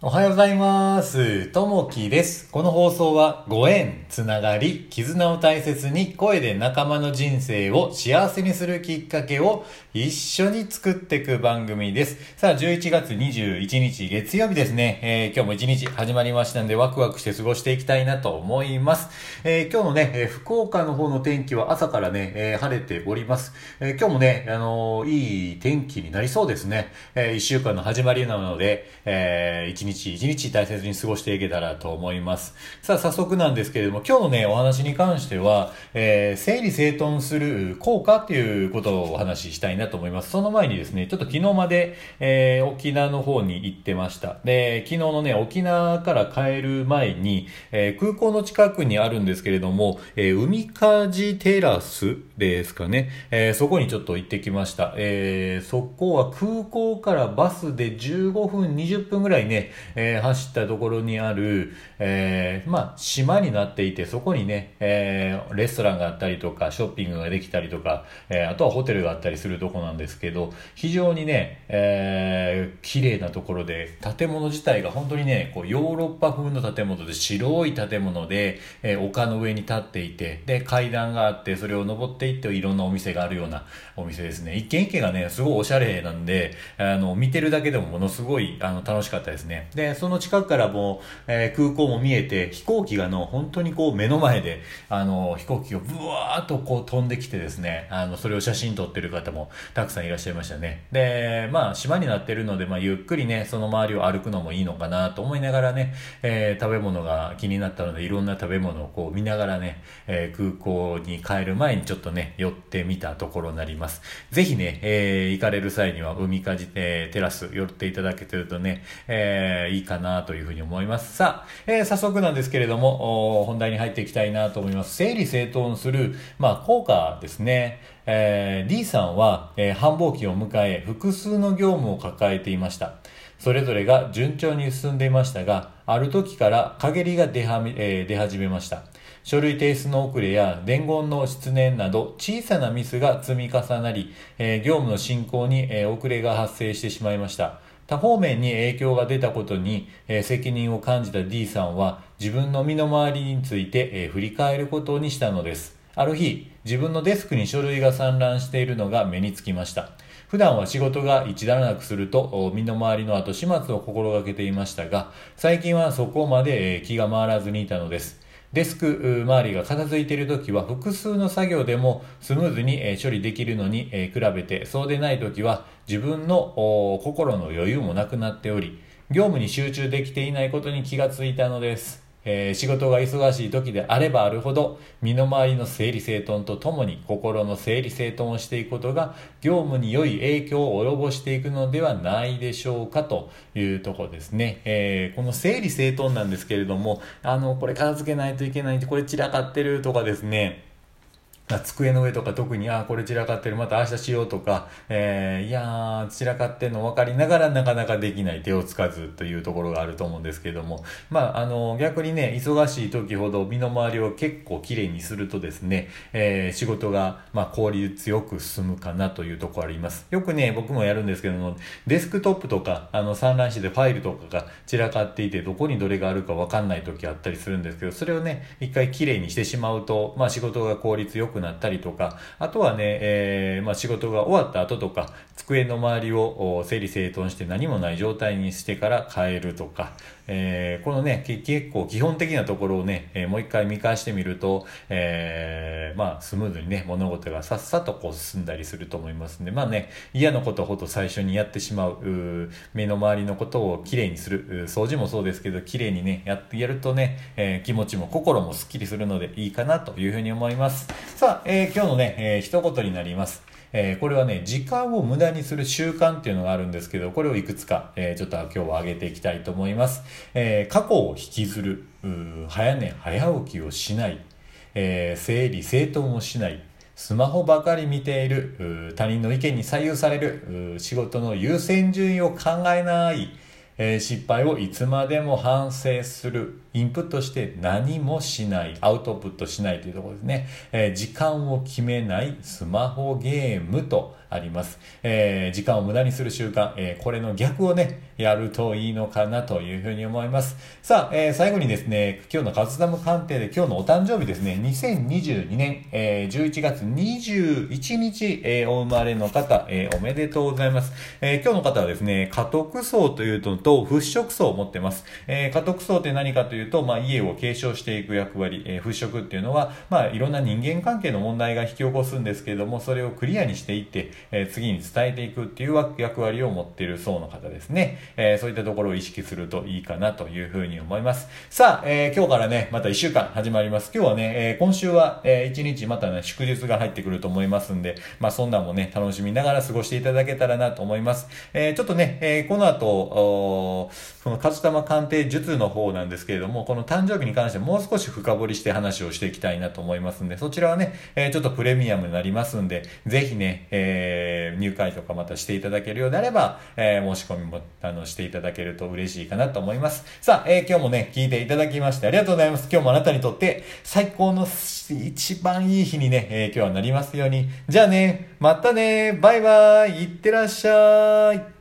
おはようございます。ともきです。この放送はご縁、つながり、絆を大切に声で仲間の人生を幸せにするきっかけを一緒に作っていく番組です。さあ、11月21日月曜日ですね。えー今日も一日始まりましたんでワクワクして過ごしていきたいなと思います。えー今日のね、え福岡の方の天気は朝からね、えー晴れております。えー今日もね、あのいい天気になりそうですね。え1週間の始まりなので、えー日一日大切に過ごしていけたらと思います。さあ、早速なんですけれども、今日のね、お話に関しては、えー整理整頓する効果っていうことをお話ししたいなと思います。その前にですね、ちょっと昨日まで、えー沖縄の方に行ってました。で、昨日のね、沖縄から帰る前に、えー空港の近くにあるんですけれども、えー海かじテラスですかね、えーそこにちょっと行ってきました。えーそこは空港からバスで15分、20分ぐらいね、えー走ったところにある、えーまあ、島になっていて、そこにね、えーレストランがあったりとか、ショッピングができたりとか、えあとはホテルがあったりするとこなんですけど、非常にね、えー綺麗なところで、建物自体が本当にね、こうヨーロッパ風の建物で、白い建物で、え丘の上に立っていて、で、階段があって、それを登っていって、いろんなお店があるようなお店ですね。一軒一軒がね、すごいおしゃれなんで、あの、見てるだけでもものすごい、あの、楽しかったですね。で、その近くからもう、えー空港も見えて、飛行機がの、本当にこう目の前で、あの、飛行機がブワーっとこう飛んできてですね、あの、それを写真撮ってる方もたくさんいらっしゃいましたね。で、まあ、島になってるので、まあ、ゆっくりね、その周りを歩くのもいいのかなと思いながらね、えー食べ物が気になったので、いろんな食べ物をこう見ながらね、えー空港に帰る前にちょっとね、寄ってみたところになります。ぜひね、えー行かれる際には海かじ、えーテラス寄っていただけてるとね、えーえいいかなというふうに思います。さあ、えー早速なんですけれども、本題に入っていきたいなと思います。整理整頓する、まあ、効果ですね。えー D さんは、えー繁忙期を迎え、複数の業務を抱えていました。それぞれが順調に進んでいましたが、ある時から陰りが出はみ、えー出始めました。書類提出の遅れや伝言の失念など小さなミスが積み重なり、えー業務の進行に、えー遅れが発生してしまいました。多方面に影響が出たことに、え責任を感じた D さんは自分の身の回りについて、え振り返ることにしたのです。ある日、自分のデスクに書類が散乱しているのが目につきました。普段は仕事が一段落すると身の回りの後始末を心がけていましたが、最近はそこまで気が回らずにいたのです。デスク周りが片付いている時は複数の作業でもスムーズに処理できるのに比べてそうでない時は自分の心の余裕もなくなっており業務に集中できていないことに気がついたのです。えー仕事が忙しい時であればあるほど身の回りの整理整頓とともに心の整理整頓をしていくことが業務に良い影響を及ぼしていくのではないでしょうかというとこですね、えーこの整理整頓なんですけれどもあのこれ片付けないといけないこれ散らかってるとかですね。机の上とか特に、あーこれ散らかってる、また明日しようとか、えーいやー、散らかってるの分かりながらなかなかできない手をつかずというところがあると思うんですけども、まあ、あの、逆にね、忙しい時ほど身の回りを結構きれいにするとですね、えー仕事が、まあ、効率よく進むかなというところあります。よくね、僕もやるんですけども、デスクトップとか、あの、散乱しててファイルとかが散らかっていて、どこにどれがあるか分かんない時あったりするんですけど、それをね、一回きれいにしてしまうと、まあ、仕事が効率よくなったりとか、あとはね、えーまあ、仕事が終わった後とか、机の周りを整理整頓して何もない状態にしてから帰るとか、えーこのね、結構基本的なところをね、えーもう一回見返してみると、えーまあ、スムーズにね、物事がさっさとこう進んだりすると思いますんで、まあね、嫌なことほど最初にやってしまう、う目の周りのことをきれいにする、掃除もそうですけど、きれいにね、やってやるとね、えー気持ちも心もすっきりするのでいいかなというふうに思います。さあ、えー今日のね、えー一言になります。えーこれはね、時間を無駄にする習慣っていうのがあるんですけど、これをいくつか、えーちょっと今日は上げていきたいと思います。えー過去を引きずる、早寝早起きをしない、えー整理整頓をしない、スマホばかり見ている、他人の意見に左右される、仕事の優先順位を考えない、えー、失敗をいつまでも反省する。インプットして何もしない。アウトプットしないというところですね。えー、時間を決めないスマホゲームとあります。えー、時間を無駄にする習慣、え、これの逆をね、やるといいのかなというふうに思います。さあ、え、最後にですね、今日のカズダム鑑定で今日のお誕生日ですね、2022年、えー、11月21日、え、お生まれの方、え、おめでとうございます。え、今日の方はですね、家督層というのと払拭層を持ってます。えー、家督層って何かというと、まあ、家を継承していく役割、えー、払拭っていうのは、まあ、いろんな人間関係の問題が引き起こすんですけれども、それをクリアにしていって、えー、次に伝えていくっていう役割を持っている層の方ですね。えー、そういったところを意識するといいかなというふうに思います。さあ、えー、今日からね、また1週間始まります。今日はね、えー、今週は、えー、1日またね、祝日が入ってくると思いますんで、まあそんなんもね、楽しみながら過ごしていただけたらなと思います。えー、ちょっとね、えー、この後、その勝玉鑑定術の方なんですけれども、この誕生日に関してもう少し深掘りして話をしていきたいなと思いますんで、そちらはね、えー、ちょっとプレミアムになりますんで、ぜひね、えー、入会とかまたしていただけるようであれば、えー、申し込みも、あの、していただけると嬉しいかなと思います。さあ、えー、今日もね、聞いていただきましてありがとうございます。今日もあなたにとって最高の一番いい日にね、えー、今日はなりますように。じゃあね、またね、バイバーイ、いってらっしゃい。